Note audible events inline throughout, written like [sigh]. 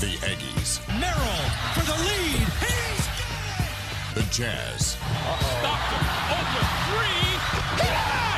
The Aggies. Merrill for the lead. He's got it! The Jazz. Open three.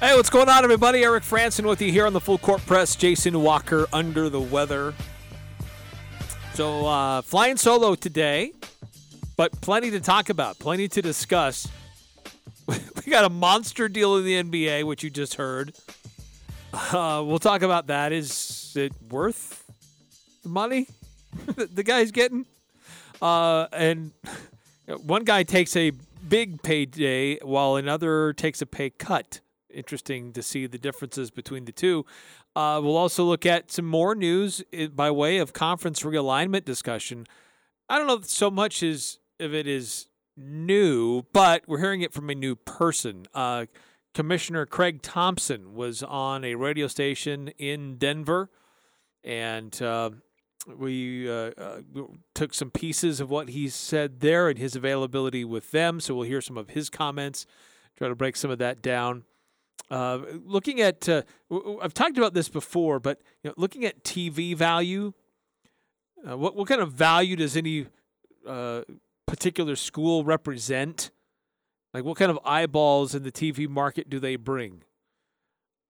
Hey, what's going on, everybody? Eric Franson with you here on the Full Court Press. Jason Walker under the weather. So, uh, flying solo today, but plenty to talk about, plenty to discuss. [laughs] we got a monster deal in the NBA, which you just heard. Uh, we'll talk about that. Is it worth the money [laughs] the guy's getting? Uh, and [laughs] one guy takes a big payday while another takes a pay cut interesting to see the differences between the two. Uh, we'll also look at some more news by way of conference realignment discussion. I don't know so much as if it is new, but we're hearing it from a new person. Uh, Commissioner Craig Thompson was on a radio station in Denver, and uh, we uh, uh, took some pieces of what he said there and his availability with them. So we'll hear some of his comments, try to break some of that down. Uh, looking at, uh, I've talked about this before, but you know, looking at TV value, uh, what what kind of value does any uh, particular school represent? Like, what kind of eyeballs in the TV market do they bring?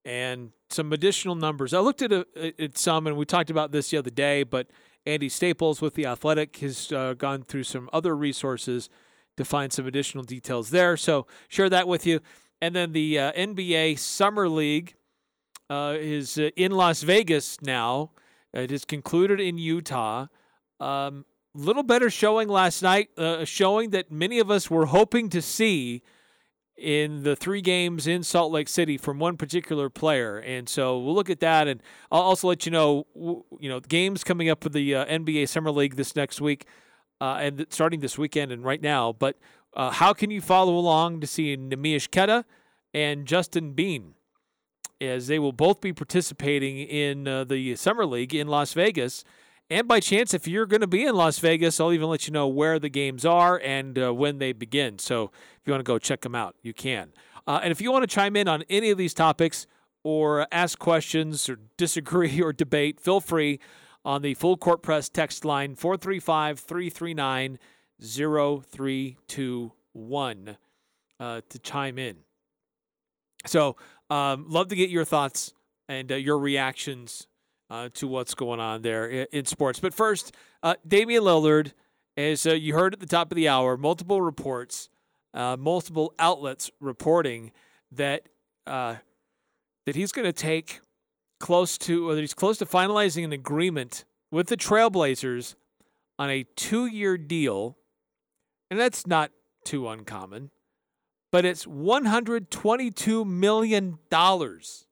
And some additional numbers. I looked at, a, at some, and we talked about this the other day. But Andy Staples with the Athletic has uh, gone through some other resources to find some additional details there. So share that with you. And then the uh, NBA Summer League uh, is uh, in Las Vegas now. It is concluded in Utah. Um, little better showing last night, uh, showing that many of us were hoping to see in the three games in Salt Lake City from one particular player. And so we'll look at that, and I'll also let you know, you know, games coming up for the uh, NBA Summer League this next week, uh, and starting this weekend and right now. But uh, how can you follow along to see Neemias Queta and Justin Bean? As they will both be participating in uh, the Summer League in Las Vegas. And by chance, if you're going to be in Las Vegas, I'll even let you know where the games are and uh, when they begin. So if you want to go check them out, you can. Uh, and if you want to chime in on any of these topics or ask questions or [laughs] disagree or debate, feel free on the Full Court Press text line 435 339 0321 uh, to chime in. So, um, love to get your thoughts and uh, your reactions uh, to what's going on there in, in sports. But first, uh, Damian Lillard, as uh, you heard at the top of the hour, multiple reports, uh, multiple outlets reporting that uh, that he's going to take close to, or that he's close to finalizing an agreement with the Trailblazers on a two-year deal and that's not too uncommon, but it's $122 million. That's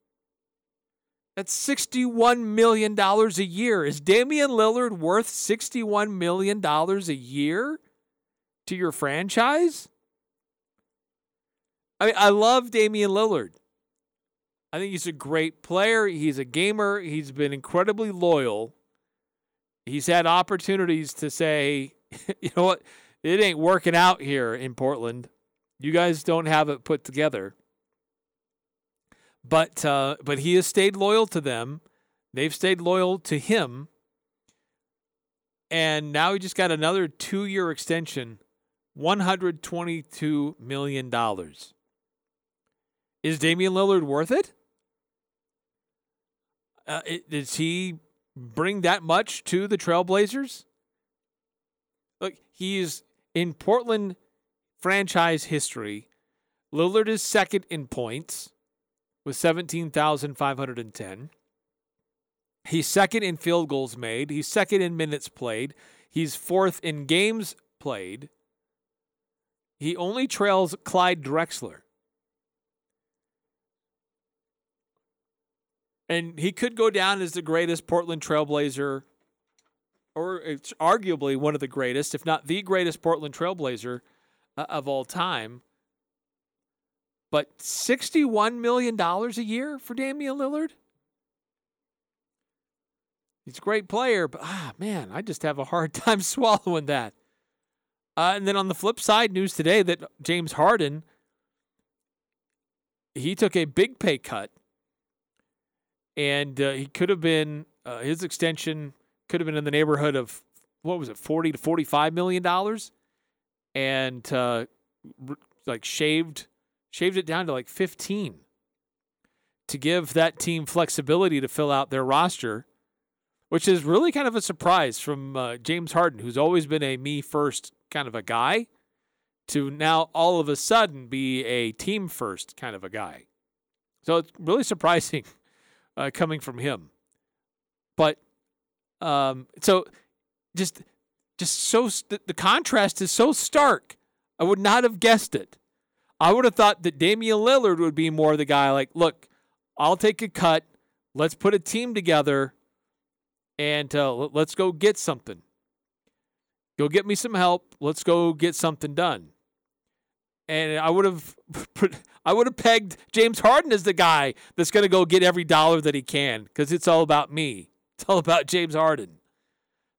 $61 million a year. Is Damian Lillard worth $61 million a year to your franchise? I mean, I love Damian Lillard. I think he's a great player. He's a gamer. He's been incredibly loyal. He's had opportunities to say, [laughs] you know what? It ain't working out here in Portland. You guys don't have it put together. But uh, but he has stayed loyal to them. They've stayed loyal to him. And now he just got another two year extension, $122 million. Is Damian Lillard worth it? Uh, it does he bring that much to the Trailblazers? Look, he's in Portland franchise history, Lillard is second in points with 17,510. He's second in field goals made. He's second in minutes played. He's fourth in games played. He only trails Clyde Drexler. And he could go down as the greatest Portland Trailblazer, or it's arguably one of the greatest, if not the greatest Portland Trailblazer uh, of all time. But $61 million a year for Damian Lillard? He's a great player, but ah, man, I just have a hard [laughs] time swallowing that. Uh, and then on the flip side, news today that James Harden he took a big pay cut, and uh, he could have been uh, his extension could have been in the neighborhood of what was it, forty to forty-five million dollars, and uh, like shaved shaved it down to like fifteen to give that team flexibility to fill out their roster, which is really kind of a surprise from uh, James Harden, who's always been a me first kind of a guy to now all of a sudden be a team first kind of a guy. So it's really surprising uh, coming from him. But um, so just just so the contrast is so stark. I would not have guessed it. I would have thought that Damian Lillard would be more the guy like, look, I'll take a cut. Let's put a team together and uh, let's go get something. Go get me some help. Let's go get something done and I would have [laughs] put, I would have pegged James Harden as the guy that's going to go get every dollar that he can because it's all about me. It's all about James Harden.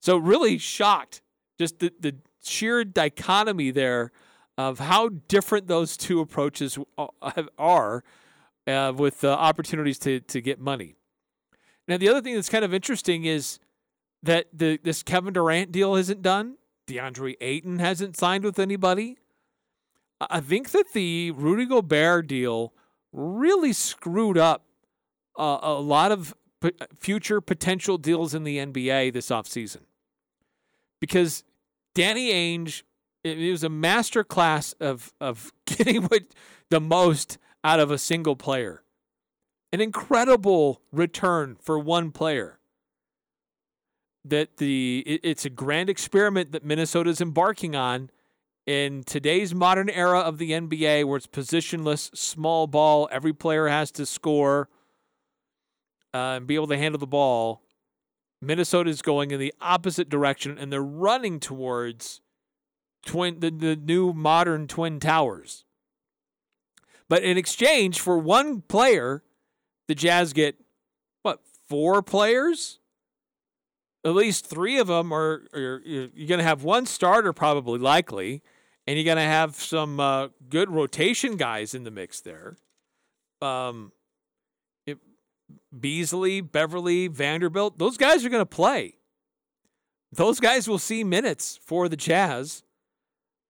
So really shocked, just the, the sheer dichotomy there of how different those two approaches are uh, with uh, opportunities to to get money. Now the other thing that's kind of interesting is that the this Kevin Durant deal isn't done. DeAndre Ayton hasn't signed with anybody. I think that the Rudy Gobert deal really screwed up uh, a lot of Uh, future potential deals in the NBA this offseason. Because Danny Ainge, it was a master class of, of [laughs] getting what the most out of a single player. An incredible return for one player. That the it, it's a grand experiment that Minnesota is embarking on in today's modern era of the NBA where it's positionless, small ball, every player has to score uh, and be able to handle the ball, Minnesota is going in the opposite direction and they're running towards twin the, the new modern twin towers. But in exchange for one player, the Jazz get what, four players? At least three of them are, are you're going to have one starter probably likely and you're going to have some uh, good rotation guys in the mix there. Um, Beasley, Beverley, Vanderbilt, those guys are going to play. Those guys will see minutes for the Jazz.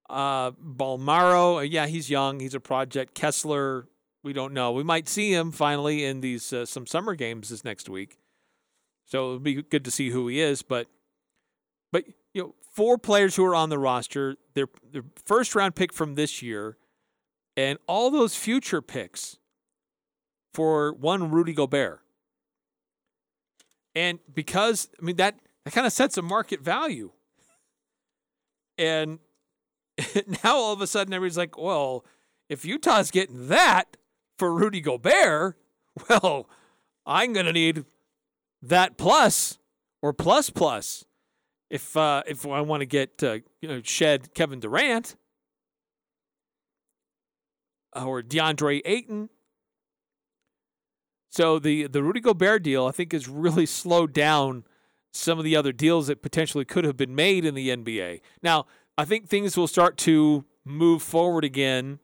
Uh, Bolmaro, uh, yeah, he's young. He's a project. Kessler, we don't know. We might see him finally in these uh, some summer games this next week. So it'll be good to see who he is. But, but you know, four players who are on the roster, their, their first round pick from this year, and all those future picks for one Rudy Gobert. And because, I mean, that, that kind of sets a market value. And [laughs] now all of a sudden everybody's like, well, if Utah's getting that for Rudy Gobert, [laughs] well, I'm to need that plus or plus plus if uh, if I want to get uh, you know shed Kevin Durant or DeAndre Ayton. So the the Rudy Gobert deal I think has really [laughs] slowed down some of the other deals that potentially could have been made in the NBA. Now I think things will start to move forward again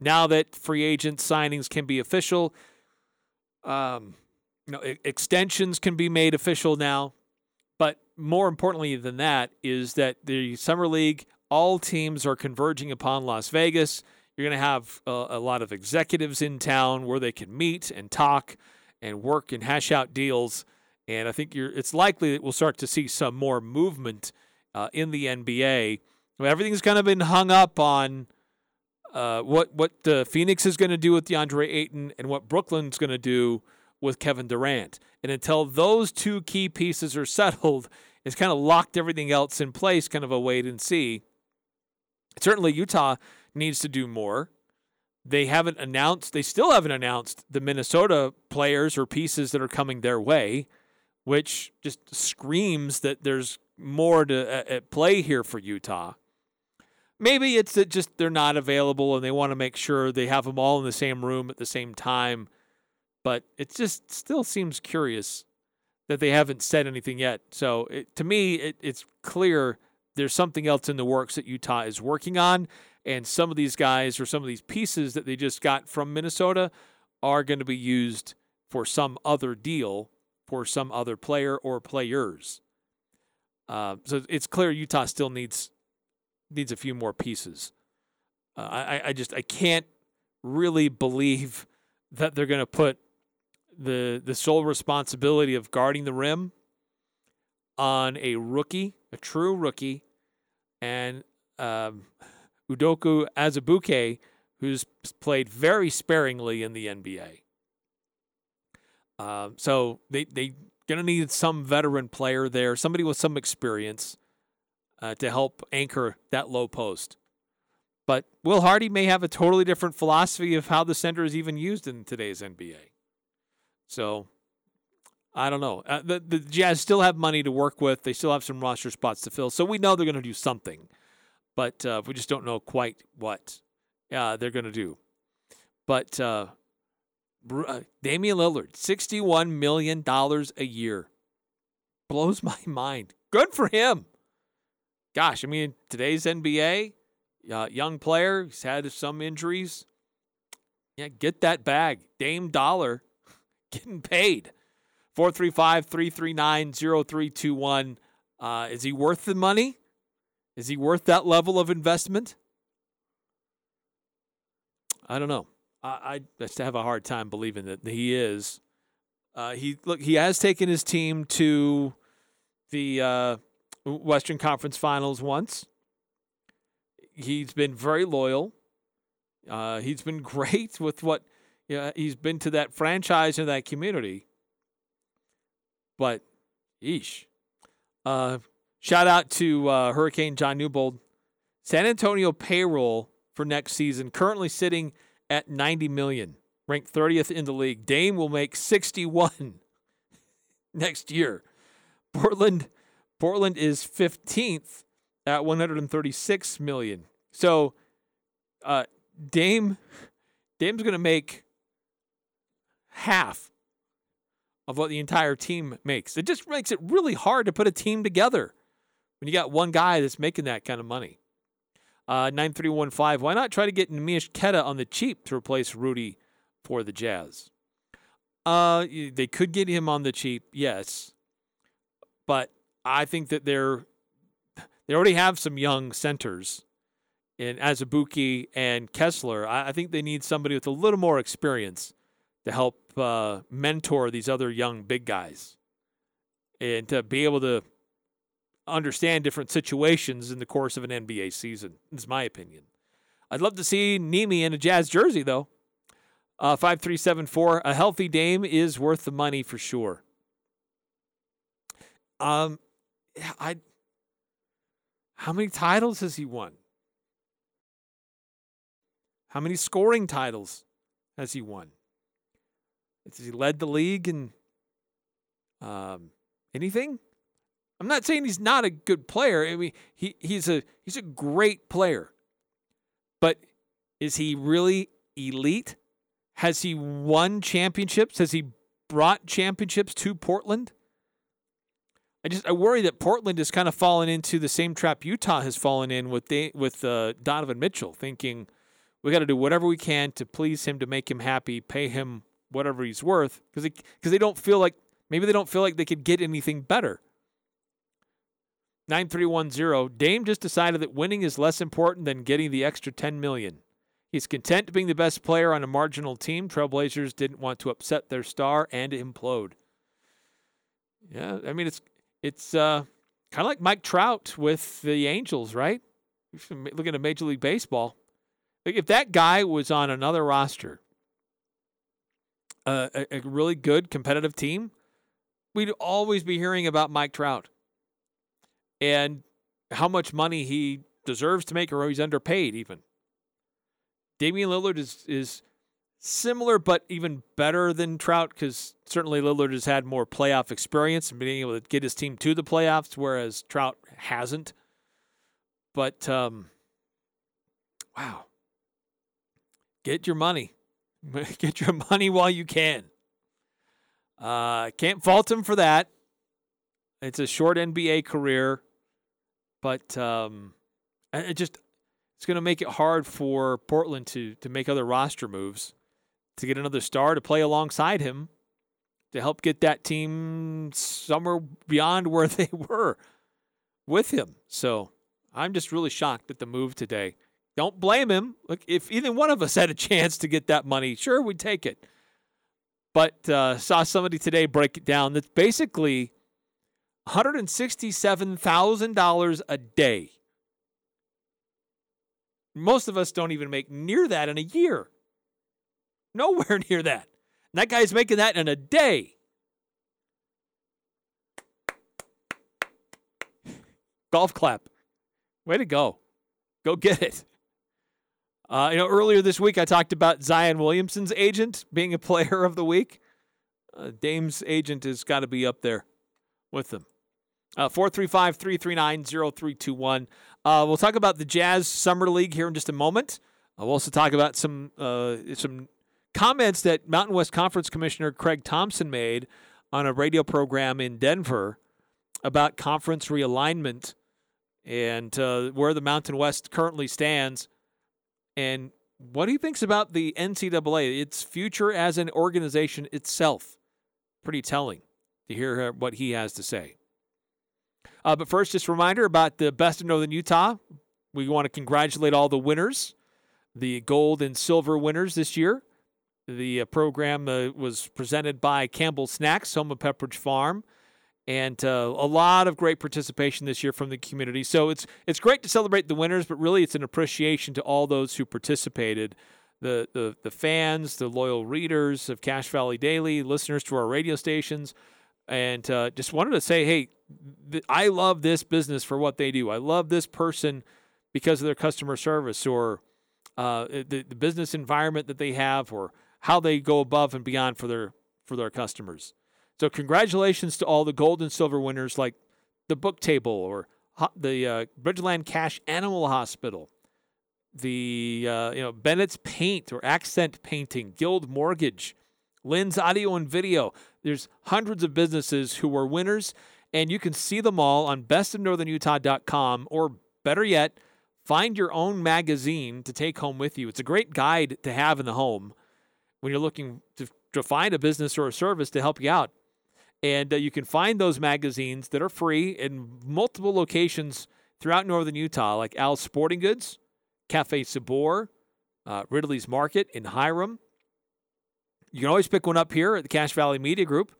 now that free agent signings can be official. Um, you know, extensions can be made official now. But more importantly than that is that the summer league, all teams are converging upon Las Vegas. You're going to have a, a lot of executives in town where they can meet and talk and work and hash out deals. And I think it's likely that we'll start to see some more movement uh, in the NBA. Everything's kind of been hung up on uh, what what uh, Phoenix is going to do with DeAndre Ayton and what Brooklyn's going to do with Kevin Durant. And until those two key pieces are [laughs] settled, it's kind of locked everything else in place, kind of a wait and see. Certainly, Utah needs to do more, they haven't announced, they still haven't announced the Minnesota players or pieces that are coming their way, which just screams that there's more to at play here for Utah. Maybe it's that just they're not available and they want to make sure they have them all in the same room at the same time. But it just still seems curious that they haven't said anything yet. So it, to me, it, it's clear there's something else in the works that Utah is working on. And some of these guys or some of these pieces that they just got from Minnesota are going to be used for some other deal for some other player or players. Uh, so it's clear Utah still needs needs a few more pieces. Uh, I I just I can't really believe that they're going to put the the sole responsibility of guarding the rim on a rookie, a true rookie, and um, Udoka Azubuike, who's played very sparingly in the NBA. Um, so they they gonna need some veteran player there, somebody with some experience uh, to help anchor that low post. But Will Hardy may have a totally different philosophy of how the center is even used in today's NBA. So I don't know. Uh, the the Jazz still have money to work with. They still have some roster spots to fill. So we know they're going to do something but uh, we just don't know quite what uh, they're going to do. But uh, uh, Damian Lillard, $61 million a year. Blows [laughs] my mind. Good for him. Gosh, I mean, today's NBA, uh, young player, he's had some injuries. Yeah, get that bag. Dame Dollar [laughs] getting paid. 435 339 0321. Uh, is he worth the money? Is he worth that level of investment? I don't know. I, I just have a hard time believing that he is. Uh, he look. He has taken his team to the uh, Western Conference Finals once. He's been very loyal. Uh, he's been [laughs] great with what yeah, he's been to that franchise and that community. But, yeesh. Shout out to uh, Hurricane John Newbold. San Antonio payroll for next season currently sitting at 90 million, ranked 30th in the league. Dame will make 61 [laughs] next year. Portland Portland is 15th at 136 million. So uh, Dame Dame's going to make half of what the entire team makes. It just makes it really hard to put a team together when you got one guy that's making that kind of money. Uh, 9315, why not try to get Neemias Queta on the cheap to replace Rudy for the Jazz? Uh, they could get him on the cheap, yes. But I think that they're they already have some young centers in Azubuike and Kessler. I, I, think they need somebody with a little more experience to help uh, mentor these other young big guys and to be able to understand different situations in the course of an NBA season, is my opinion. I'd love to see Nemi in a Jazz jersey, though. Uh, 5374, a healthy Dame is worth the money for sure. Um, I. How many titles has he won? How many scoring titles has he won? Has he led the league in um, anything? I'm not saying he's not a good player. I mean, he, he's a he's a great player. But is he really elite? Has he won championships? Has he brought championships to Portland? I just I worry that Portland has kind of fallen into the same trap Utah has fallen in with the, with uh, Donovan Mitchell, thinking we got to do whatever we can to please him, to make him happy, pay him whatever he's worth, because because they don't feel like maybe they don't feel like they could get anything better. 9310 Dame just decided that winning is less important than getting the extra 10 million. He's content to being the best player on a marginal team. Trailblazers didn't want to upset their star and implode. Yeah, I mean it's it's uh, kind of like Mike Trout with the Angels, right? Looking at Major League Baseball, like if that guy was on another roster, uh, a, a really good competitive team, we'd always be hearing about Mike Trout and how much money he deserves to make or he's underpaid even. Damian Lillard is is similar, but even better than Trout because certainly Lillard has had more playoff experience and being able to get his team to the playoffs, whereas Trout hasn't. But um, wow, get your money, [laughs] get your money while you can. Uh, can't fault him for that. It's a short NBA career, but um, it just it's going to make it hard for Portland to to make other roster moves to get another star to play alongside him to help get that team somewhere beyond [laughs] where they were with him. So I'm just really shocked at the move today. Don't blame him. Look, if either one of us had a chance to get that money, sure, we'd take it. But uh, saw somebody today break it down. that basically $167,000 a day. Most of us don't even make near that in a year. Nowhere [laughs] near that. And that guy's making that in a day. Golf clap. Way to go. Go get it. Uh, you know, earlier this week I talked about Zion Williamson's agent being a [laughs] player of the week. Uh, Dame's agent has got to be up there with them. Uh, 435 339 0321. Uh, we'll talk about the Jazz Summer League here in just a moment. Uh, we'll also talk about some uh, some comments that Mountain West Conference Commissioner Craig Thompson made on a radio program in Denver about conference realignment and uh, where the Mountain West currently stands and what he thinks about the NCAA, its future as an organization itself. Pretty telling to hear what he has to say. Uh, but first, just a reminder about the Best of Northern Utah. We want to congratulate all the winners, the gold and silver winners this year. The uh, program uh, was presented by Campbell Snacks, home of Pepperidge Farm, and uh, a lot of great participation this year from the community. So it's it's great to celebrate the winners, but really it's an appreciation to all those who participated. The, the, the fans, the loyal readers of Cache Valley Daily, listeners to our radio stations, and uh, just wanted to say, hey, th- I love this business for what they do. I love this person because of their customer service or uh, the, the business environment that they have or how they go above and beyond for their for their customers. So congratulations to all the gold and silver winners like the Book Table or the uh, Bridgeland Cache Animal Hospital, the uh, you know Bennett's Paint or Accent Painting, Guild Mortgage, Lynn's Audio and Video. There's hundreds of businesses who were winners, and you can see them all on bestofnorthernutah.com or better yet, find your own magazine to take home with you. It's a great guide to have in the home when you're looking to, to find a business or a service to help you out. And uh, you can find those magazines that are free in multiple locations throughout northern Utah, like Al's Sporting Goods, Cafe Sabor, uh, Ridley's Market in Hyrum. You can always pick one up here at the Cache Valley Media Group,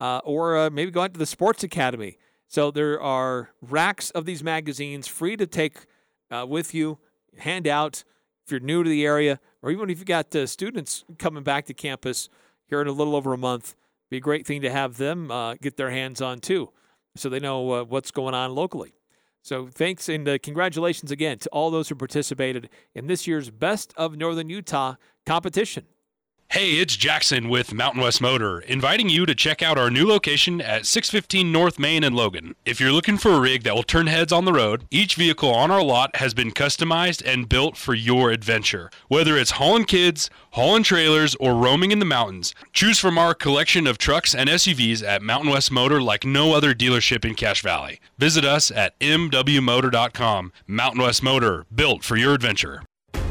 uh, or uh, maybe go out to the Sports Academy. So there are racks of these magazines free to take uh, with you, hand out if you're new to the area, or even if you've got uh, students coming back to campus here in a little over a month. Be a great thing to have them uh, get their hands on too, so they know uh, what's going on locally. So thanks and uh, congratulations again to all those who participated in this year's Best of Northern Utah competition. Hey, it's Jackson with Mountain West Motor, inviting you to check out our new location at 615 North Main in Logan. If you're looking for a rig that will turn heads on the road, each vehicle on our lot has been customized and built for your adventure. Whether it's hauling kids, hauling trailers, or roaming in the mountains, choose from our collection of trucks and SUVs at Mountain West Motor like no other dealership in Cache Valley. Visit us at mwmotor.com. Mountain West Motor, built for your adventure.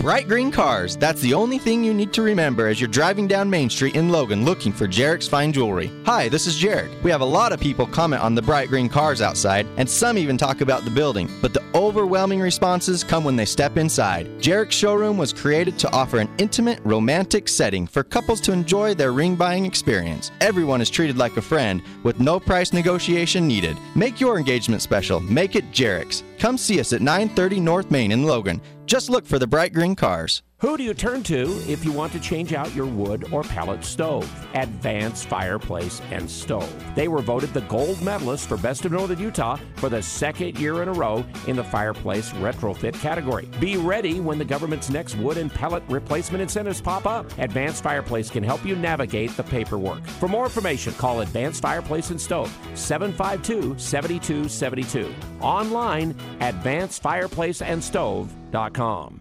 Bright green cars, that's the only thing you need to remember as you're driving down Main Street in Logan looking for Jarek's Fine Jewelry. Hi, this is Jarek. We have a lot of people comment on the bright green cars outside, and some even talk about the building, but the overwhelming responses come when they step inside. Jarek's showroom was created to offer an intimate, romantic setting for couples to enjoy their ring buying experience. Everyone is treated like a friend with no price negotiation needed. Make your engagement special. Make it Jarek's. Come see us at 930 North Main in Logan. Just look for the bright green cars. Who do you turn to if you want to change out your wood or pellet stove? Advanced Fireplace and Stove. They were voted the gold medalist for Best of Northern Utah for the second year in a row in the fireplace retrofit category. Be ready when the government's next wood and pellet replacement incentives pop up. Advanced Fireplace can help you navigate the paperwork. For more information, call Advanced Fireplace and Stove 752 7272. Online, advancedfireplaceandstove.com.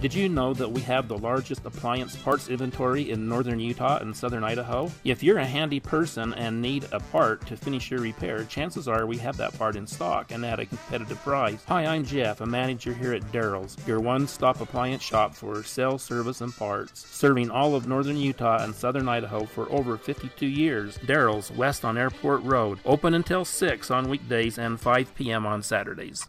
Did you know that we have the largest appliance parts inventory in northern Utah and southern Idaho? If you're a handy person and need a part to finish your repair, chances are we have that part in stock and at a competitive price. Hi, I'm Jeff, a manager here at Darrell's, your one stop appliance shop for sales, service, and parts. Serving all of northern Utah and southern Idaho for over 52 years. Darrell's, west on Airport Road, open until 6 on weekdays and 5 p.m. on Saturdays.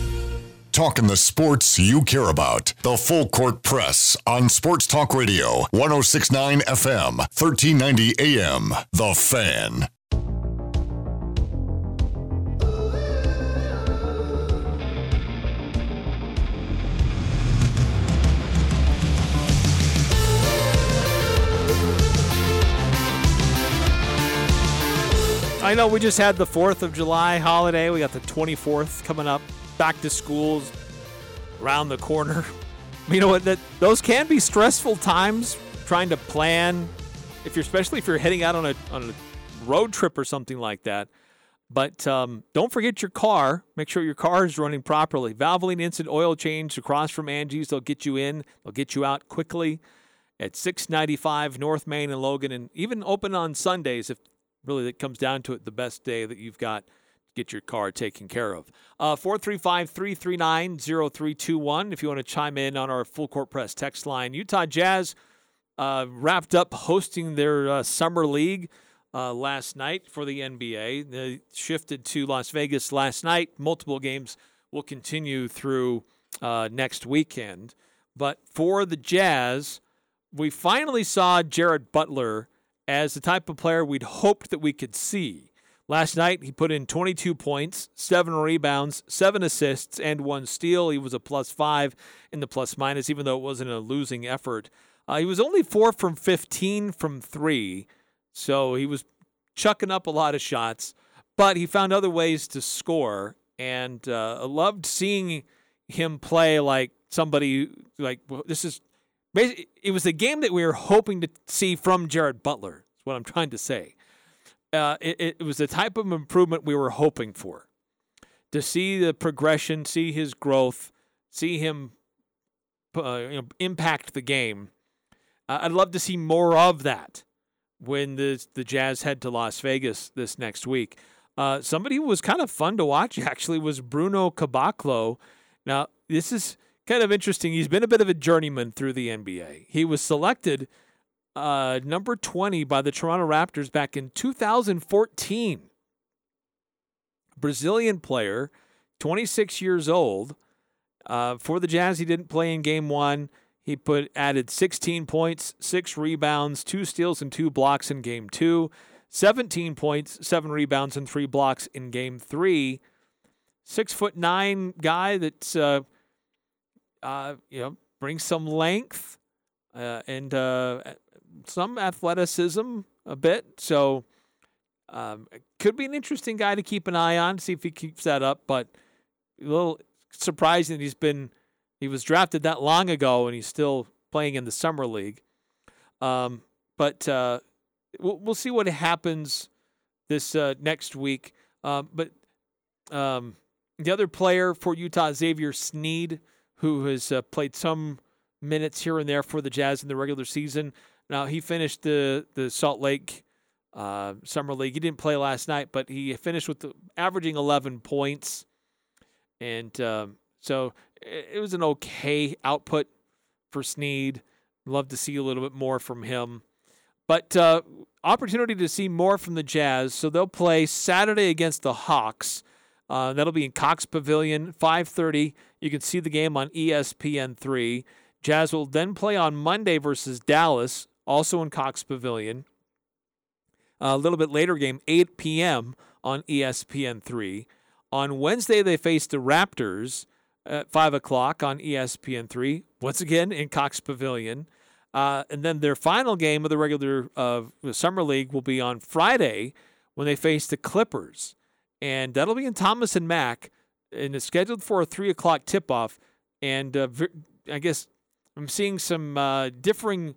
Talking the sports you care about. The Full Court Press on Sports Talk Radio, 1069 FM, 1390 AM. The Fan. I know we just had the 4th of July holiday. We got the 24th coming up. Back to schools around the corner. [laughs] You know what? That those can be stressful times trying to plan if you're especially if you're heading out on a on a road trip or something like that. But um, don't forget your car. Make sure your car is running properly. Valvoline Instant Oil Change across from Angie's. They'll get you in. They'll get you out quickly at 695 North Main and Logan, and even open on Sundays if really it comes down to it. The best day that you've got get your car taken care of. Uh, 435 339 0321 if you want to chime in on our full court press text line. Utah Jazz uh, wrapped up hosting their uh, summer league uh, last night for the NBA. They shifted to Las Vegas last night. Multiple games will continue through uh, next weekend. But for the Jazz, we finally saw Jared Butler as the type of player we'd hoped that we could see. Last night, he put in 22 points, seven rebounds, seven assists, and one steal. He was a plus five in the plus minus, even though it wasn't a losing effort. Uh, he was only four from 15 from three, so he was chucking up a lot of shots, but he found other ways to score. And uh, loved seeing him play like somebody like this is. It was the game that we were hoping to see from Jared Butler. Is what I'm trying to say uh, it, it was the type of improvement we were hoping for. To see the progression, see his growth, see him uh, you know, impact the game. Uh, I'd love to see more of that when the the Jazz head to Las Vegas this next week. Uh, somebody who was kind of fun to watch [laughs] actually was Bruno Caboclo. Now this is kind of interesting. He's been a bit of a journeyman through the NBA. He was selected uh, number 20 by the Toronto Raptors back in 2014. Brazilian player, 26 years old. Uh, for the Jazz, he didn't play in game one. He put added 16 points, six rebounds, two steals, and two blocks in game two. 17 points, seven rebounds, and three blocks in game three. Six foot nine guy that's uh, uh, you know brings some length uh, and uh, some athleticism a bit. So um, could be an interesting guy to keep an eye on, see if he keeps that up. But a little surprising that he's been he was drafted that long ago and he's still playing in the summer league. Um, but uh, we'll, we'll see what happens this uh, next week. Um, but um, the other player for Utah, Xavier Sneed, who has uh, played some minutes here and there for the Jazz in the regular season. Now he finished the the Salt Lake uh, summer league. He didn't play last night, but he finished with the, averaging 11 points, and um, so it, it was an okay output for Sneed. Love to see a little bit more from him, but uh, opportunity to see more from the Jazz. So they'll play Saturday against the Hawks. Uh, that'll be in Cox Pavilion, 5:30. You can see the game on E ESPN3. Jazz will then play on Monday versus Dallas, also in Cox Pavilion. A little bit later game, 8 p.m. on E ESPN3. On Wednesday, they face the Raptors at 5 o'clock on E ESPN3, once again in Cox Pavilion. Uh, and then their final game of the regular uh, Summer League will be on Friday when they face the Clippers. And that'll be in Thomas and Mack. And it's scheduled for a 3 o'clock tip off. And uh, I guess I'm seeing some uh, differing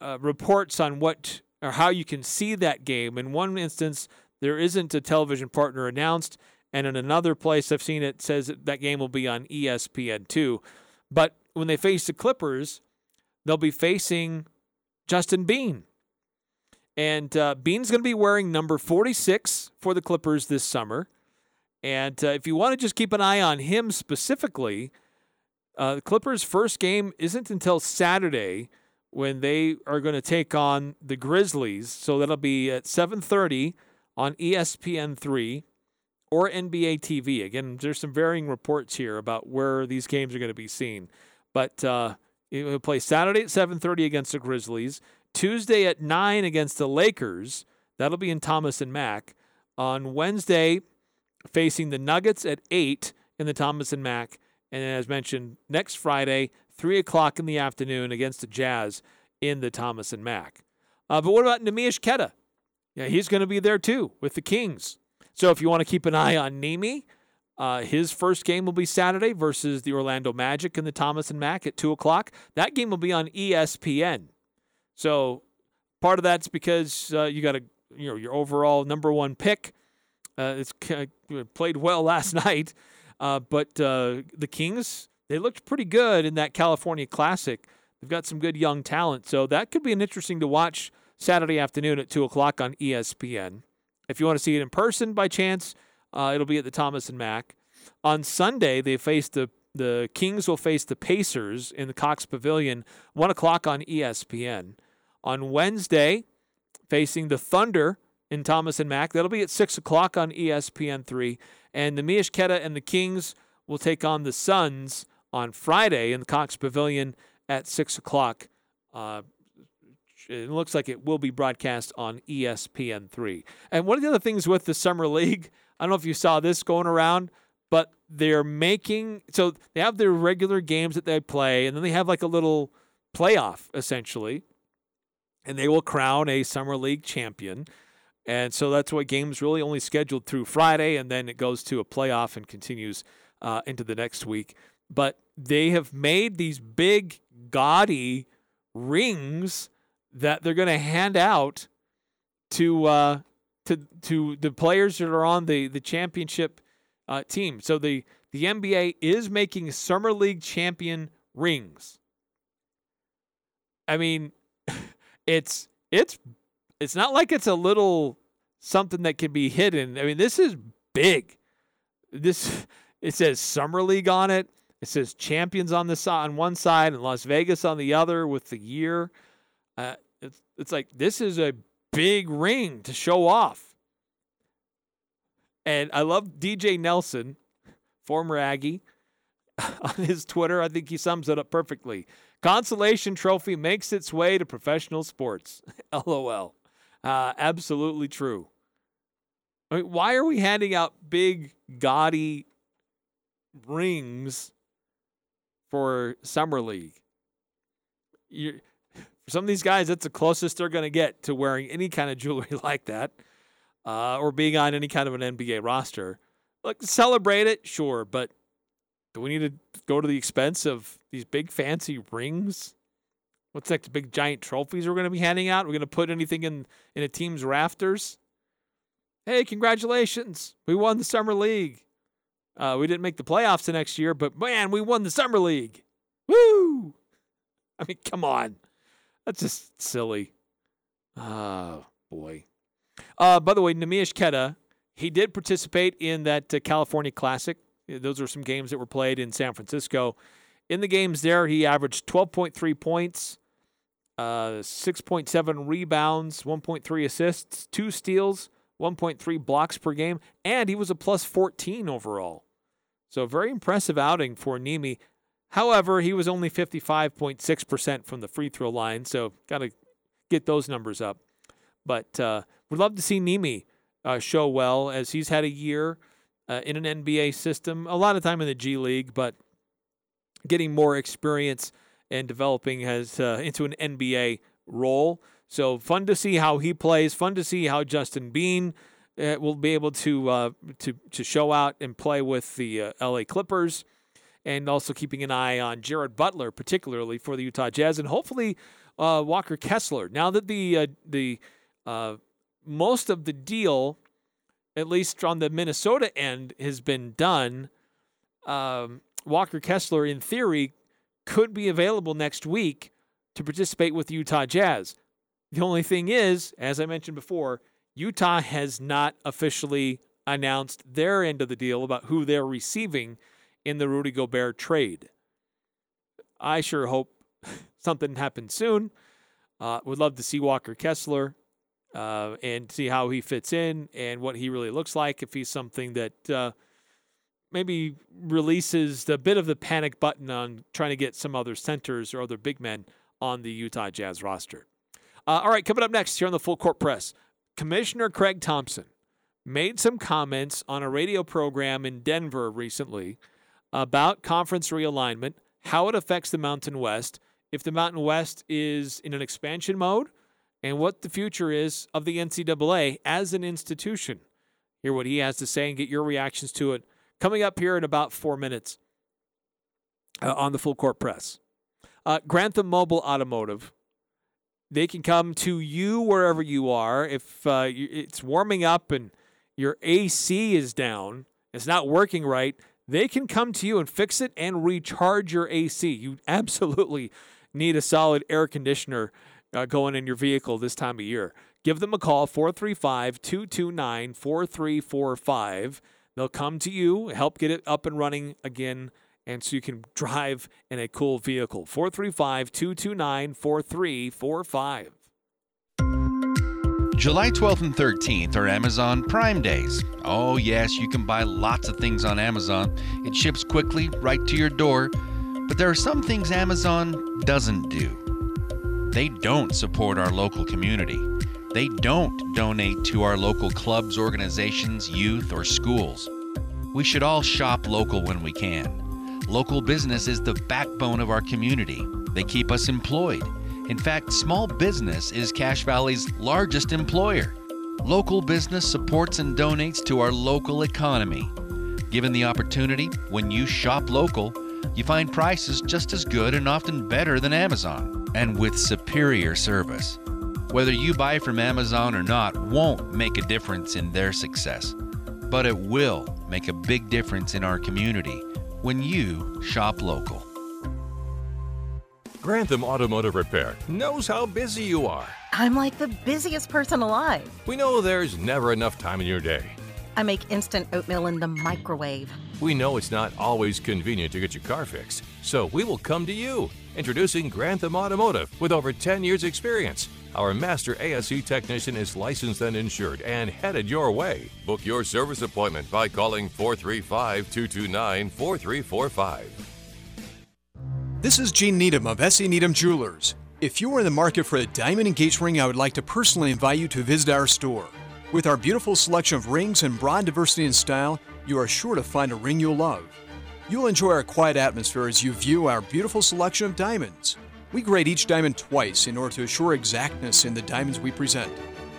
uh, reports on what or how you can see that game. In one instance, there isn't a television partner announced, and in another place, I've seen it says that, that game will be on E ESPN2. But when they face the Clippers, they'll be facing Justin Bean. And uh, Bean's going to be wearing number 46 for the Clippers this summer. And uh, if you want to just keep an eye on him specifically, uh, the Clippers' first game isn't until Saturday when they are going to take on the Grizzlies. So that'll be at 7:30 on E ESPN3 or NBA TV. Again, there's some varying reports here about where these games are going to be seen. But uh, will play Saturday at 7:30 against the Grizzlies, Tuesday at 9 against the Lakers. That'll be in Thomas and Mack. On Wednesday, facing the Nuggets at 8 in the Thomas and Mack. And as mentioned, next Friday, 3 o'clock in the afternoon against the Jazz in the Thomas and Mack. Uh, but what about Neemias Queta? Yeah, he's going to be there too with the Kings. So if you want to keep an eye on Nemi, uh, his first game will be Saturday versus the Orlando Magic in the Thomas and Mack at 2 o'clock. That game will be on ESPN. So part of that's because uh, you got a you know your overall number one pick. Uh, it's k- played well [laughs] last night, uh, but uh, the Kings they looked pretty good in that California Classic. They've got some good young talent, so that could be an interesting to watch Saturday afternoon at two o'clock on ESPN. If you want to see it in person by chance, uh, it'll be at the Thomas and Mack. On Sunday, they face the the Kings will face the Pacers in the Cox Pavilion, one o'clock on ESPN. On Wednesday, facing the Thunder in Thomas and Mack, that'll be at six o'clock on ESPN three. And the Neemias Queta and the Kings will take on the Suns on Friday in the Cox Pavilion at six o'clock. Uh, it looks like it will be broadcast on E ESPN three. And one of the other things with the summer league, I don't know if you saw this going around, but they're making so they have their regular games that they play, and then they have like a little playoff essentially, and they will crown a summer league champion. And so that's why games really only scheduled through Friday, and then it goes to a playoff and continues uh, into the next week. But they have made these big, gaudy rings that they're going to hand out to uh, to to the players that are on the the championship uh, team. So the the NBA is making summer league champion rings. I mean, [laughs] it's it's it's not like it's a little something that can be hidden. I mean, this is big. This [laughs] it says summer league on it. It says champions on the on one side and Las Vegas on the other with the year. Uh, it's it's like this is a big ring to show off. And I love DJ Nelson, former Aggie, [laughs] on his Twitter. I think he sums it up perfectly. Consolation trophy makes its way to professional sports. [laughs] LOL. Uh, absolutely true. I mean, why are we handing out big, gaudy rings for summer league? You're, for some of these guys, that's the closest they're going to get to wearing any kind of jewelry [laughs] like that, uh, or being on any kind of an NBA roster. Look, celebrate it, sure, but do we need to go to the expense of these big fancy rings What's next? Big giant trophies we're going to be handing out? We're going to put anything in in a team's rafters? Hey, congratulations! We won the summer league. Uh, we didn't make the playoffs the next year, but man, we won the summer league. Woo! I mean, come on, that's just silly. Oh boy. Uh, by the way, Neemias Queta, he did participate in that uh, California Classic. Those are some games that were played in San Francisco. In the games there, he averaged 12.3 points, uh, 6.7 rebounds, 1.3 assists, two steals, 1.3 blocks per game, and he was a plus 14 overall. So, very impressive outing for Nemi. However, he was only 55.6% from the free throw line, so got to get those numbers up. But uh, we'd love to see Nemi uh, show well as he's had a year uh, in an NBA system, a lot of time in the G League, but getting more experience and developing as uh, into an NBA role. So fun to see how he plays. Fun to see how Justin Bean uh, will be able to uh, to to show out and play with the uh, LA Clippers, and also keeping an eye on Jared Butler, particularly for the Utah Jazz, and hopefully uh, Walker Kessler. Now that the uh, the most of the deal, at least on the Minnesota end, has been done. Um, Walker Kessler, in theory, could be available next week to participate with the Utah Jazz. The only thing is, as I mentioned before, Utah has not officially announced their end of the deal about who they're receiving in the Rudy Gobert trade. I sure hope [laughs] something happens soon. Uh, would love to see Walker Kessler uh, and see how he fits in and what he really looks like. If he's something that uh, maybe releases a bit of the panic button on trying to get some other centers or other big men on the Utah Jazz roster. Uh, all right, coming up next here on the Full Court Press, Commissioner Craig Thompson made some comments on a radio program in Denver recently about conference realignment, how it affects the Mountain West, if the Mountain West is in an expansion mode, and what the future is of the NCAA as an institution. Hear what he has to say and get your reactions to it coming up here in about four minutes uh, on the Full Court Press. Uh, Grantham Mobile Automotive. They can come to you wherever you are. If uh, it's warming up and your AC is down, it's not working right, they can come to you and fix it and recharge your AC. You absolutely need a solid air conditioner uh, going in your vehicle this time of year. Give them a call, 435 229 4345. They'll come to you, help get it up and running again, and so you can [laughs] drive in a cool vehicle. 435 229 4345. July 12th and 13th are Amazon Prime Days. Oh, yes, you can buy lots of things on Amazon. It ships quickly right to your door. But there are some things Amazon doesn't do. They don't support our local community. They don't donate to our local clubs, organizations, youth, or schools. We should all shop local when we can. Local business is the backbone of our community. They keep us employed. In fact, small business is Cache Valley's largest employer. Local business supports and donates to our local economy. Given the opportunity, when you shop local, you find prices just as good and often better than Amazon, and with superior service. Whether you buy from Amazon or not won't make a difference in their success, but it will make a big difference in our community when you shop local. Grantham Automotive Repair knows how busy you are. I'm like the busiest person alive. We know there's never enough time in your day. I make instant oatmeal in the microwave. We know it's not always convenient to get your car fixed, so we will come to you. Introducing Grantham Automotive with over 10 years' experience. Our master ASE technician is licensed and insured and headed your way. Book your service appointment by calling 435 229 4345. This is Gene Needham of S.E. Needham Jewelers. If you are in the market for a diamond engagement ring, I would like to personally invite you to visit our store. With our beautiful selection of rings and broad diversity in style, you are sure to find a ring you'll love. You'll enjoy our quiet atmosphere as you view our beautiful selection of diamonds. We grade each diamond twice in order to assure exactness in the diamonds we present.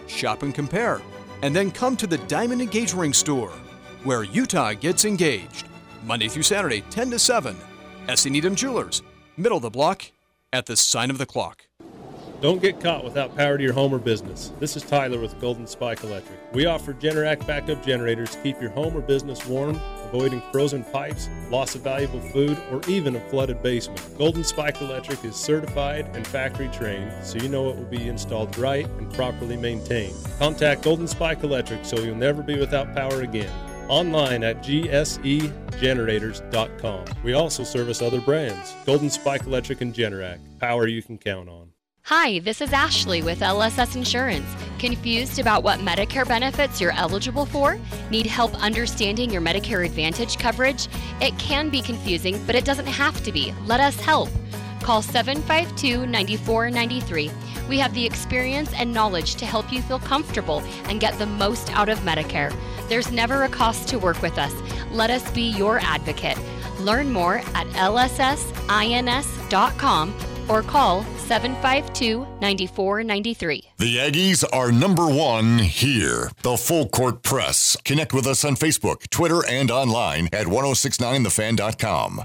Shop and compare, and then come to the Diamond Engage Ring store, where Utah gets engaged. Monday through Saturday, 10 to 7. S.E. Needham Jewelers, middle of the block, at the sign of the clock. Don't get caught without power to your home or business. This is Tyler with Golden Spike Electric. We offer Generac backup generators to keep your home or business warm, avoiding frozen pipes, loss of valuable food, or even a flooded basement. Golden Spike Electric is certified and factory trained, so you know it will be installed right and properly maintained. Contact Golden Spike Electric so you'll never be without power again online at gsegenerators.com. We also service other brands Golden Spike Electric and Generac, power you can count on. Hi, this is Ashley with LSS Insurance. Confused about what Medicare benefits you're eligible for? Need help understanding your Medicare Advantage coverage? It can be confusing, but it doesn't have to be. Let us help. Call 752 9493. We have the experience and knowledge to help you feel comfortable and get the most out of Medicare. There's never a cost to work with us. Let us be your advocate. Learn more at lssins.com or call 752 9493. The Aggies are number one here. The Full Court Press. Connect with us on Facebook, Twitter, and online at 1069thefan.com.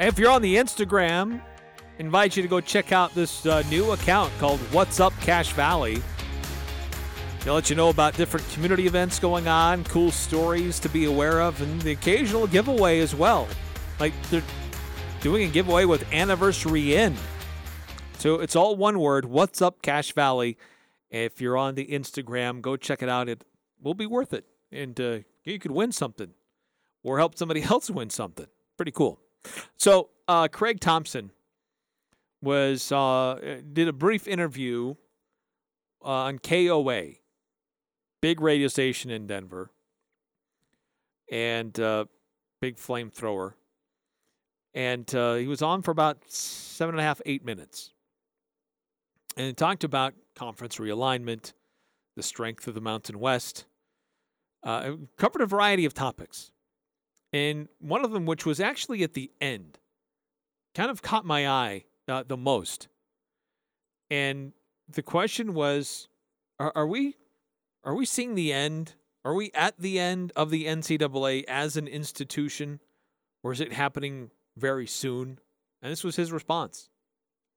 If you're on the Instagram, invite you to go check out this uh, new account called What's Up Cache Valley. They'll let you know about different community events going on, cool stories to be aware of, and the occasional giveaway as well. Like they're doing a giveaway with Anniversary Inn. So it's all one word, What's Up Cache Valley. If you're on the Instagram, go check it out. It will be worth it. And uh, you could win something or help somebody [laughs] else win something. Pretty cool. So uh, Craig Thompson was uh, did a brief interview uh, on KOA, big radio station in Denver, and uh, big flamethrower, and uh, he was on for about seven and a half, eight minutes, and he talked about conference realignment, the strength of the Mountain West, uh, covered a variety of topics. And one of them, which was actually at the end, kind of caught my eye uh, the most. And the question was, are, are we are we seeing the end? Are we at the end of the NCAA as an institution, or is it happening very soon? And this was his response.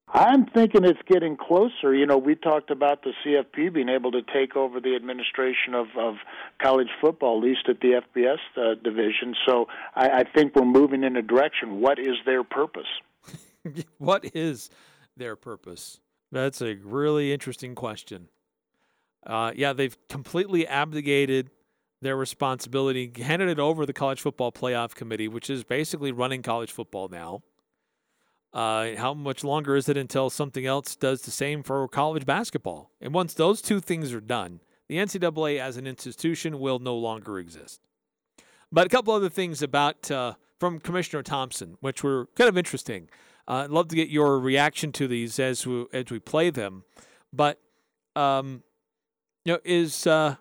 I'm thinking it's getting closer. You know, we talked about the CFP being able to take over the administration of, of college football, at least at the FBS uh, division. So I, I think we're moving in a direction. What is their purpose? [laughs] what is their purpose? That's a really interesting question. Uh, yeah, they've completely abdicated their responsibility, handed it over to the College Football Playoff Committee, which is basically running college football now. Uh, how much longer is it until something else does the same for college basketball? And once those two things are done, the NCAA as an institution will no longer exist. But a couple other things about uh, from Commissioner Thompson, which were kind of interesting. Uh, I'd love to get your reaction to these as we as we play them. But um, you know, is uh,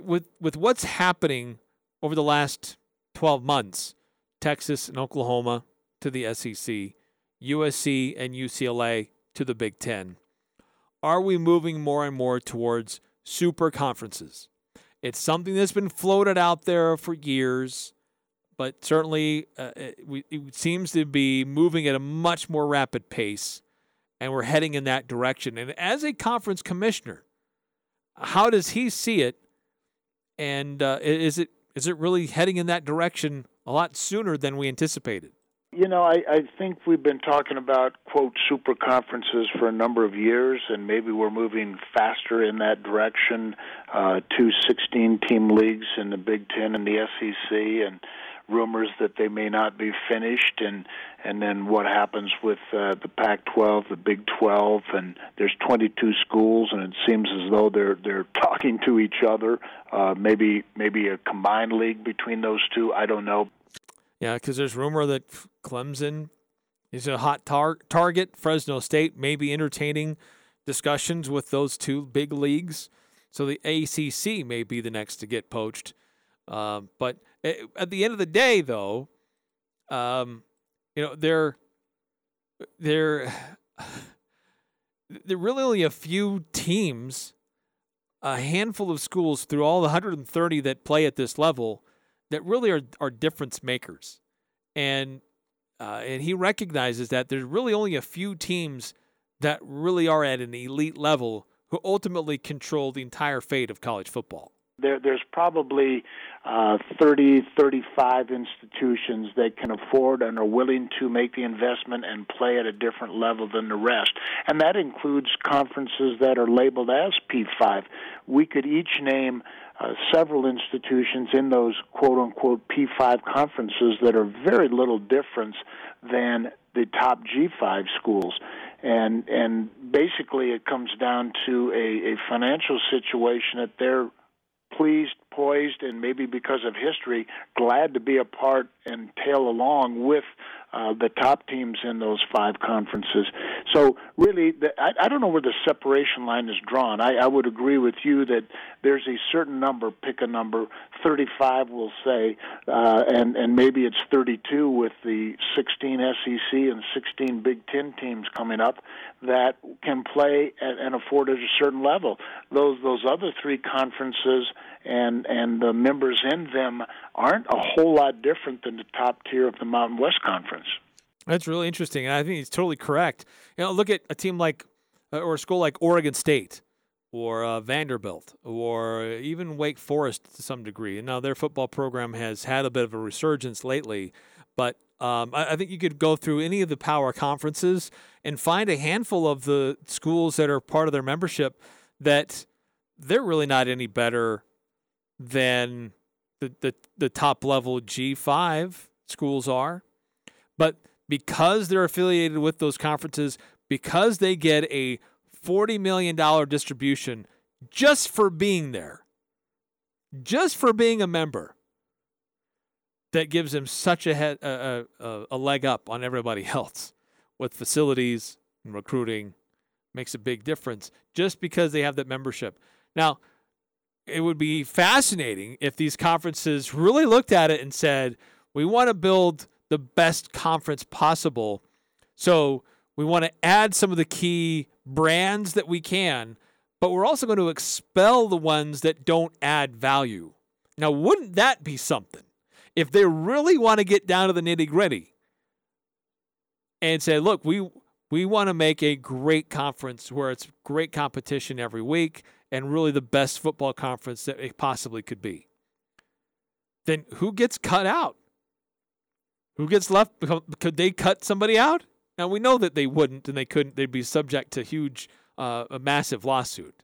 with with what's happening over the last twelve months, Texas and Oklahoma to the SEC, USC and UCLA to the Big Ten. Are we moving more and more towards super conferences? It's something that's been floated out there for years, but certainly uh, it, it seems to be moving at a much more rapid pace, and we're heading in that direction. And as a conference commissioner, how does he see it? And uh, is it is it really heading in that direction a lot sooner than we anticipated? You know, I, I think we've been talking about, quote, super conferences for a number of years, and maybe we're moving faster in that direction. Uh, two 16 team leagues in the Big Ten and the SEC, and rumors that they may not be finished, and, and then what happens with uh, the Pac 12, the Big 12, and there's 22 schools, and it seems as though they're, they're talking to each other. Uh, maybe, maybe a combined league between those two. I don't know. Yeah, because there's rumor that Clemson is a hot tar- target. Fresno State may be entertaining discussions with those two big leagues. So the ACC may be the next to get poached. Uh, but at the end of the day, though, um, you know they're they're [sighs] there are really only a few teams, a handful of schools through all the 130 that play at this level that really are, are difference makers. And uh, and he recognizes that there's really only a few teams that really are at an elite level who ultimately control the entire fate of college football. There, there's probably uh, 30, 35 institutions that can afford and are willing to make the investment and play at a different level than the rest. And that includes conferences that are labeled as P5. We could each name uh, several institutions in those quote unquote P5 conferences that are very little difference than the top G5 schools. And and basically it comes down to a, a financial situation that they're pleased, poised, and maybe because of history, glad to be a part and tail along with uh, the top teams in those five conferences. So really, the, I, I don't know where the separation line is drawn. I, I would agree with you that there's a certain number. Pick a number, 35, we'll say, uh, and and maybe it's 32 with the 16 SEC and 16 Big Ten teams coming up that can play at, and afford at a certain level. Those those other three conferences and and the members in them aren't a whole lot different than the top tier of the Mountain West Conference. That's really interesting, and I think he's totally correct. You know, look at a team like uh, or a school like Oregon State or uh, Vanderbilt or even Wake Forest to some degree. Now their football program has had a bit of a resurgence lately, but um, I, I, think you could go through any of the power conferences and find a handful of the schools that are part of their membership that they're really not any better than the, the, the top level G5 schools are. But because they're affiliated with those conferences, because they get a $40 million distribution just for being there, just for being a member, that gives them such a, head, a, a, a leg up on everybody [laughs] else with facilities and recruiting makes a big difference just because they have that membership. Now, it would be fascinating if these conferences really looked at it and said, we want to build the best conference possible. So we want to add some of the key brands that we can, but we're also going to expel the ones that don't add value. Now, wouldn't that be something? If they really want to get down to the nitty gritty and say, look, we we want to make a great conference where it's great competition every week and really the best football conference that it possibly could be. Then who gets cut out? Who gets left? Could they cut somebody out? Now we know that they wouldn't, and they couldn't. They'd be subject to huge, uh, a massive lawsuit.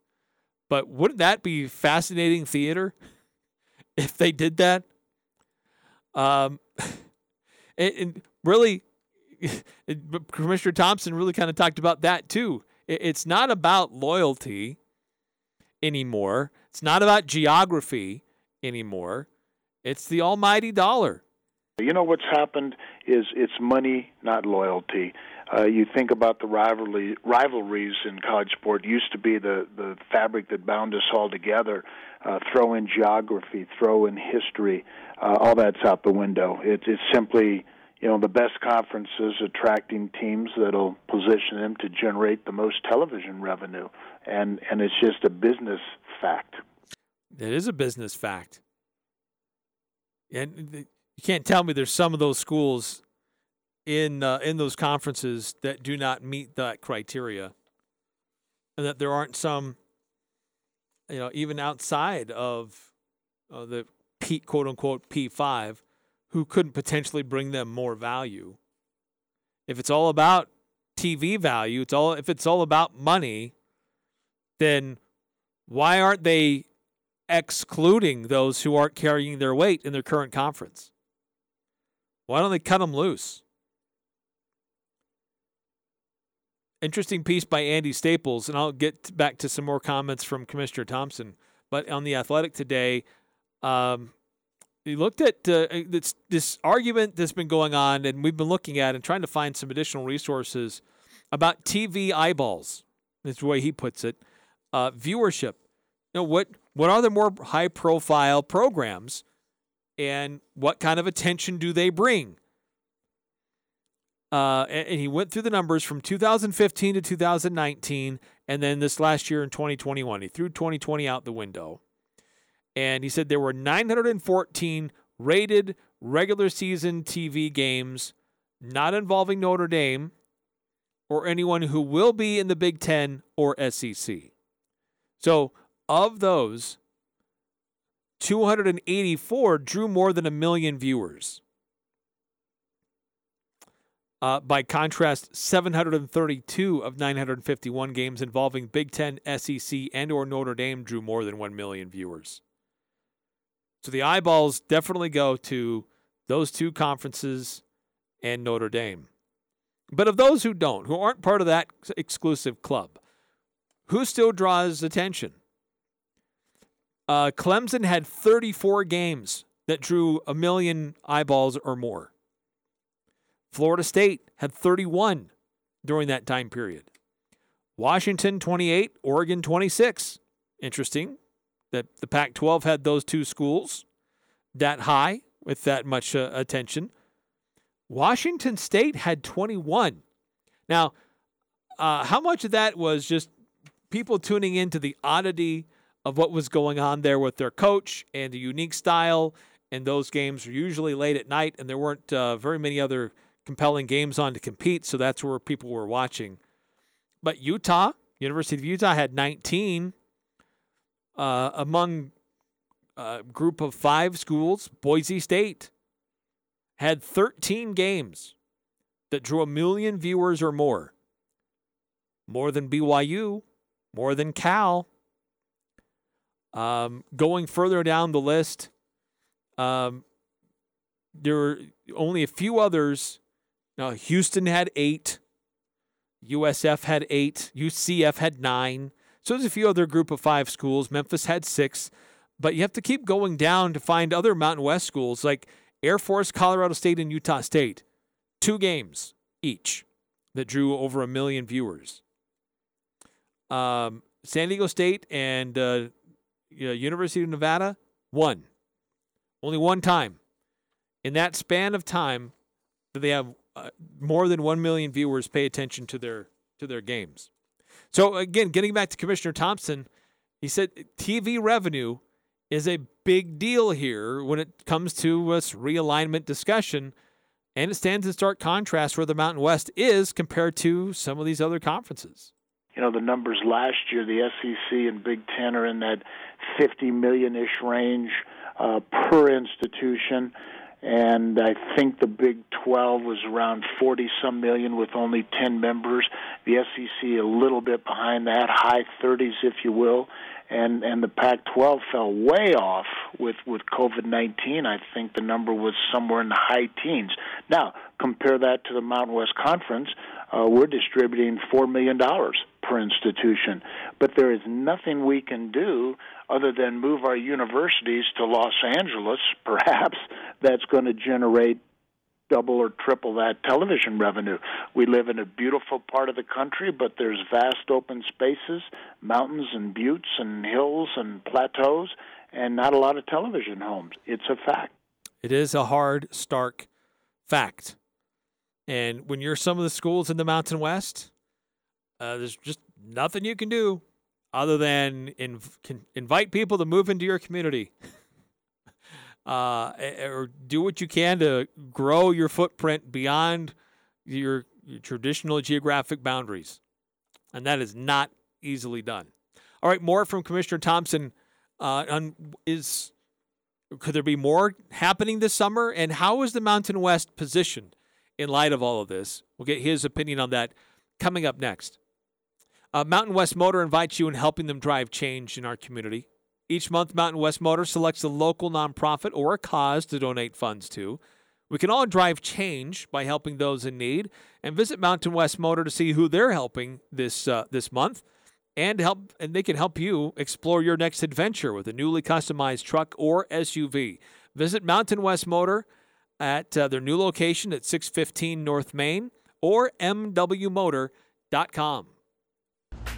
But wouldn't that be fascinating theater [laughs] if they did that? Um, [laughs] and, and really, [laughs] Commissioner Thompson really kind of talked about that too. It's not about loyalty anymore. It's not about geography anymore. It's the almighty dollar. You know what's happened is it's money, not loyalty. Uh, you think about the rivalry, rivalries in college sport used to be the the fabric that bound us all together. Uh, throw in geography, throw in history, uh, all that's out the window. It, it's simply you know the best conferences attracting teams that'll position them to generate the most television revenue, and and it's just a business fact. It is a business fact, and you can't tell me there's some of those schools in uh, in those conferences that do not meet that criteria, and that there aren't some, you know, even outside of uh, the P, quote unquote P five, who couldn't potentially bring them more value. If it's all about TV value, it's all if it's all about money, then why aren't they excluding those who aren't carrying their weight in their current conference? Why don't they cut them loose? Interesting piece by Andy Staples, and I'll get back to some more comments from Commissioner Thompson. But on the Athletic today, um, he looked at uh, this, this argument that's been going on, and we've been looking at and trying to find some additional resources about TV eyeballs. That's the way he puts it. Uh, viewership. You know what? What are the more high-profile programs and what kind of attention do they bring? Uh, and, and he went through the numbers from 2015 to 2019, and then this last year in 2021. He threw 2020 out the window. And he said there were 914 rated regular season TV games not involving Notre Dame or anyone who will be in the Big Ten or SEC. So, of those, 284 drew more than a million viewers. Uh, by contrast, 732 of 951 games involving Big Ten, SEC, and or Notre Dame drew more than 1 million viewers. So the eyeballs definitely go to those two conferences and Notre Dame. But of those who don't, who aren't part of that exclusive club, who still draws attention? Uh, Clemson had 34 games that drew a million eyeballs or more. Florida State had 31 during that time period. Washington 28, Oregon 26. Interesting that the Pac 12 had those two schools that high with that much uh, attention. Washington State had 21. Now, uh, how much of that was just people tuning into the oddity of what was going on there with their coach and the unique style? And those games were usually late at night, and there weren't uh, very many other compelling games on to compete, so that's where people were watching. But Utah, University of Utah, had 19 uh, among a uh, group of five schools. Boise State had 13 games that drew a million viewers or more. More than BYU, more than Cal. Um, going further down the list, um, there were only a few others. Now, Houston had eight, USF had eight, UCF had nine. So there's a few other group of five schools. Memphis had six, but you have to keep going down to find other Mountain West schools like Air Force, Colorado State, and Utah State. Two games each that drew over a million viewers. Um, San Diego State and uh, University of Nevada, one. Only one time. In that span of time, that they have uh, more than 1 million viewers pay attention to their to their games. So again, getting back to Commissioner Thompson, he said TV revenue is a big deal here when it comes to this realignment discussion, and it stands in stark contrast where the Mountain West is compared to some of these other conferences. You know, the numbers last year, the SEC and Big Ten are in that 50 million ish range uh, per institution and I think the Big 12 was around 40 some million with only 10 members. The SEC a little bit behind that, high 30s, if you will, and and the Pac-12 fell way off with with COVID-19. I think the number was somewhere in the high teens. Now compare that to the Mountain West Conference. Uh, we're distributing four million dollars per institution, but there is nothing we can do other than move our universities to Los Angeles, perhaps, that's going to generate double or triple that television revenue. We live in a beautiful part of the country, but there's vast open spaces, mountains and buttes and hills and plateaus, and not a lot of television homes. It's a fact. It is a hard, stark fact. And when you're some of the schools in the Mountain West, uh, there's just nothing you can do other than inv- invite people to move into your community. [laughs] uh, or do what you can to grow your footprint beyond your, your traditional geographic boundaries. And that is not easily done. All right, more from Commissioner Thompson uh, on is could there be more happening this summer? And how is the Mountain West positioned in light of all of this? We'll get his opinion on that coming up next. Uh, Mountain West Motor invites you in helping them drive change in our community. Each month, Mountain West Motor selects a local nonprofit or a cause to donate funds to. We can all drive change by helping those in need, and visit Mountain West Motor to see who they're helping this uh, this month, and help and they can help you explore your next adventure with a newly customized truck or SUV. Visit Mountain West Motor at uh, their new location at 615 North Main or mwmotor.com.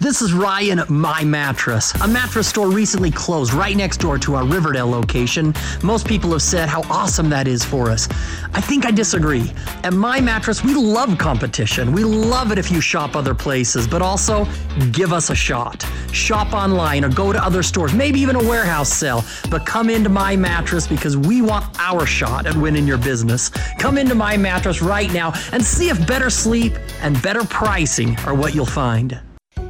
This is Ryan at My Mattress. A mattress store recently closed right next door to our Riverdale location. Most people have said how awesome that is for us. I think I disagree. At My Mattress, we love competition. We love it if you shop other places, but also give us a shot. Shop online or go to other stores, maybe even a warehouse sale, but come into My Mattress because we want our shot at winning your business. Come into My Mattress right now and see if better sleep and better pricing are what you'll find.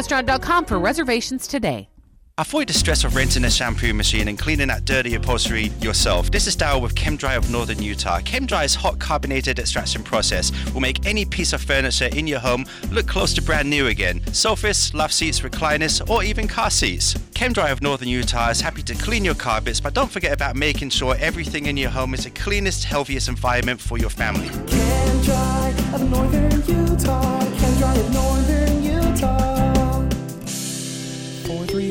restaurant.com for reservations today. Avoid the stress of renting a shampoo machine and cleaning that dirty upholstery yourself. This is Daryl with ChemDry of Northern Utah. ChemDry's hot carbonated extraction process will make any piece of furniture in your home look close to brand new again. Sofas, love seats, recliners, or even car seats. ChemDry of Northern Utah is happy to clean your carpets, but don't forget about making sure everything in your home is the cleanest, healthiest environment for your family. ChemDry of Northern Utah. ChemDry of Northern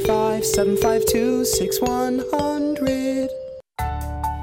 435 752 6100.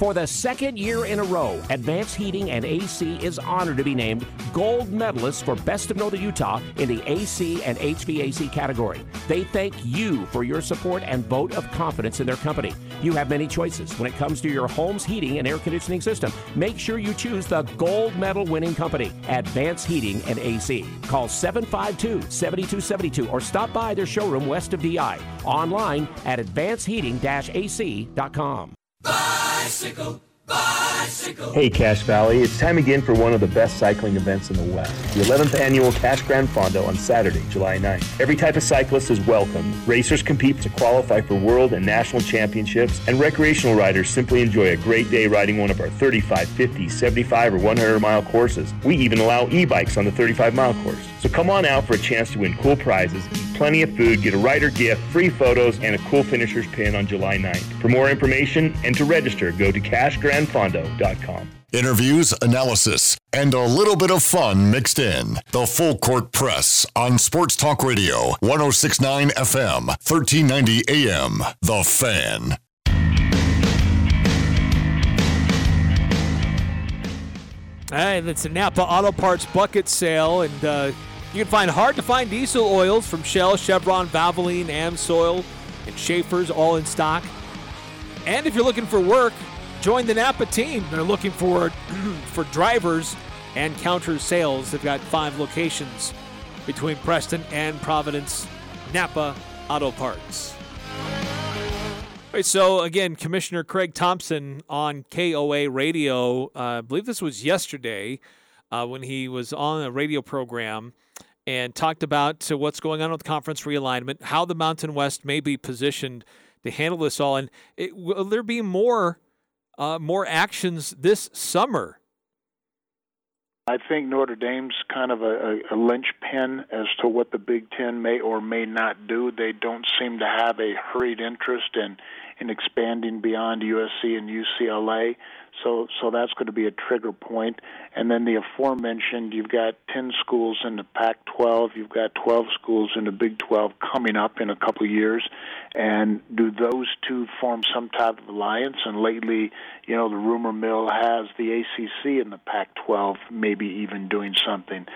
For the second year in a row, Advanced Heating and AC is honored to be named gold medalist for Best of Northern Utah in the AC and HVAC category. They thank you for your support and vote of confidence in their company. You have many choices when it comes to your home's heating and air conditioning system. Make sure you choose the gold medal winning company, Advanced Heating and AC. Call 752 7272 or stop by their showroom west of DI. Online at advancedheating AC.com. Bicycle, bicycle. Hey Cache Valley, it's time again for one of the best cycling events in the West. The 11th annual Cache Gran Fondo on Saturday, July 9th. Every type of cyclist is welcome. Racers compete to qualify for world and national championships, and recreational riders simply enjoy a great day riding one of our 35, 50, 75, or 100 mile courses. We even allow e-bikes on the 35 mile course. So come on out for a chance to win cool prizes, eat plenty of food, get a rider gift, free photos, and a cool finisher's pin on July 9th. For more information and to register, go to cachegranfondo.com. Interviews, analysis, and a little bit of fun mixed in. The Full Court Press on Sports Talk Radio, 1069 FM, 1390 AM. The Fan. Hey, that's a Napa Auto Parts bucket sale, and uh, you can find hard to find diesel oils from Shell, Chevron, Valvoline, Amsoil, and Schaeffer's all in stock. And if you're looking for work, join the Napa team. They're looking for [clears throat] for drivers and counter sales. They've got five locations between Preston and Providence. Napa Auto Parts. All right, so again, Commissioner Craig Thompson on KOA Radio. Uh, I believe this was yesterday uh, when he was on a radio program and talked about uh, what's going on with conference realignment, how the Mountain West may be positioned to handle this all, and it, will there be more uh, more actions this summer? I think Notre Dame's kind of a, a, a linchpin as to what the Big Ten may or may not do. They don't seem to have a hurried interest in in expanding beyond USC and UCLA. So, so that's going to be a trigger point. And then the aforementioned, you've got 10 schools in the Pac-12, you've got 12 schools in the Big 12 coming up in a couple of years. And do those two form some type of alliance? And lately, you know, the rumor mill has the ACC and the Pac-12 maybe even doing something.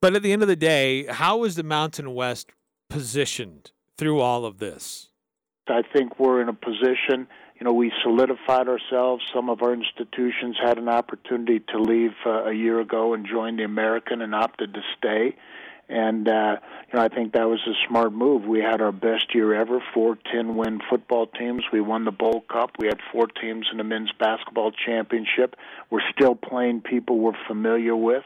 But at the end of the day, how is the Mountain West positioned through all of this? I think we're in a position, you know, we solidified ourselves. Some of our institutions had an opportunity to leave uh, a year ago and join the American and opted to stay. and uh, you know I think that was a smart move. We had our best year ever, four ten win football teams. We won the Bowl Cup. We had four teams in the men's basketball championship. We're still playing people we're familiar with.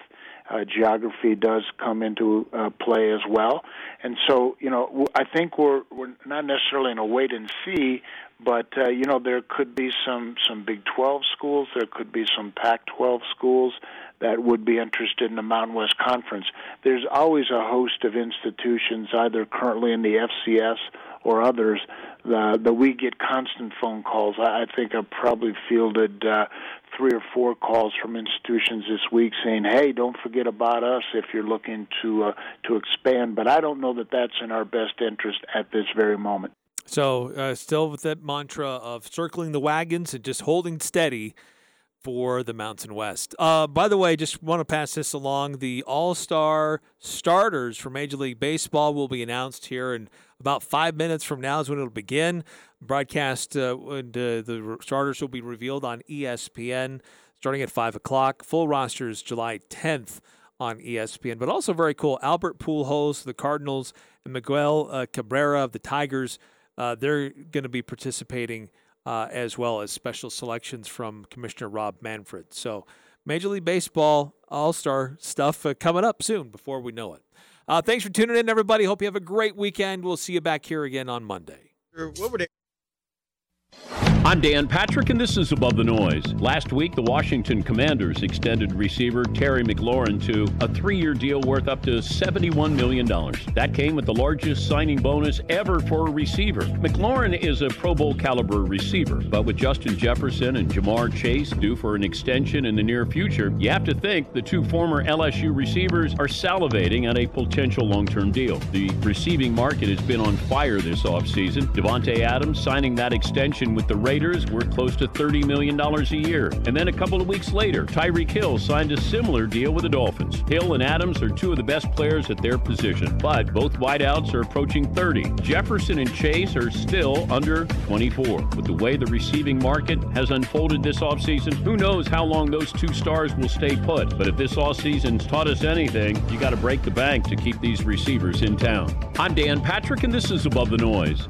Uh, geography does come into uh, play as well, and so you know I think we're we're not necessarily in a wait and see, but uh, you know there could be some some Big 12 schools, there could be some Pac-12 schools that would be interested in the Mountain West Conference. There's always a host of institutions, either currently in the FCS or others, uh, that we get constant phone calls. I, I think I've probably fielded uh, three or four calls from institutions this week saying, "Hey, don't forget about us if you're looking to uh, to expand." But I don't know that that's in our best interest at this very moment. So, uh, still with that mantra of circling the wagons and just holding steady for the Mountain West. Uh, by the way, just want to pass this along. The All Star starters for Major League Baseball will be announced here in about five minutes from now, is when it'll begin. Broadcast, uh, and, uh, the starters will be revealed on ESPN starting at 5 o'clock. Full roster is July 10th on ESPN. But also very cool, Albert Pujols, the Cardinals, and Miguel uh, Cabrera of the Tigers. Uh, they're going to be participating uh, as well as special selections from Commissioner Rob Manfred. So, Major League Baseball All Star stuff uh, coming up soon before we know it. Uh, thanks for tuning in, everybody. Hope you have a great weekend. We'll see you back here again on Monday. I'm Dan Patrick, and this is Above the Noise. Last week, the Washington Commanders extended receiver Terry McLaurin to a three year deal worth up to $71 million. That came with the largest signing bonus ever for a receiver. McLaurin is a Pro Bowl caliber receiver, but with Justin Jefferson and Ja'Marr Chase due for an extension in the near future, you have to think the two former LSU receivers are salivating at a potential long term deal. The receiving market has been on fire this offseason. Davante Adams signing that extension with the Raiders worth close to $30 million a year. And then a couple of weeks later, Tyreek Hill signed a similar deal with the Dolphins. Hill and Adams are two of the best players at their position, but both wideouts are approaching 30. Jefferson and Chase are still under 24. With the way the receiving market has unfolded this offseason, who knows how long those two stars will stay put. But if this offseason's taught us anything, you got to break the bank to keep these receivers in town. I'm Dan Patrick, and this is Above the Noise.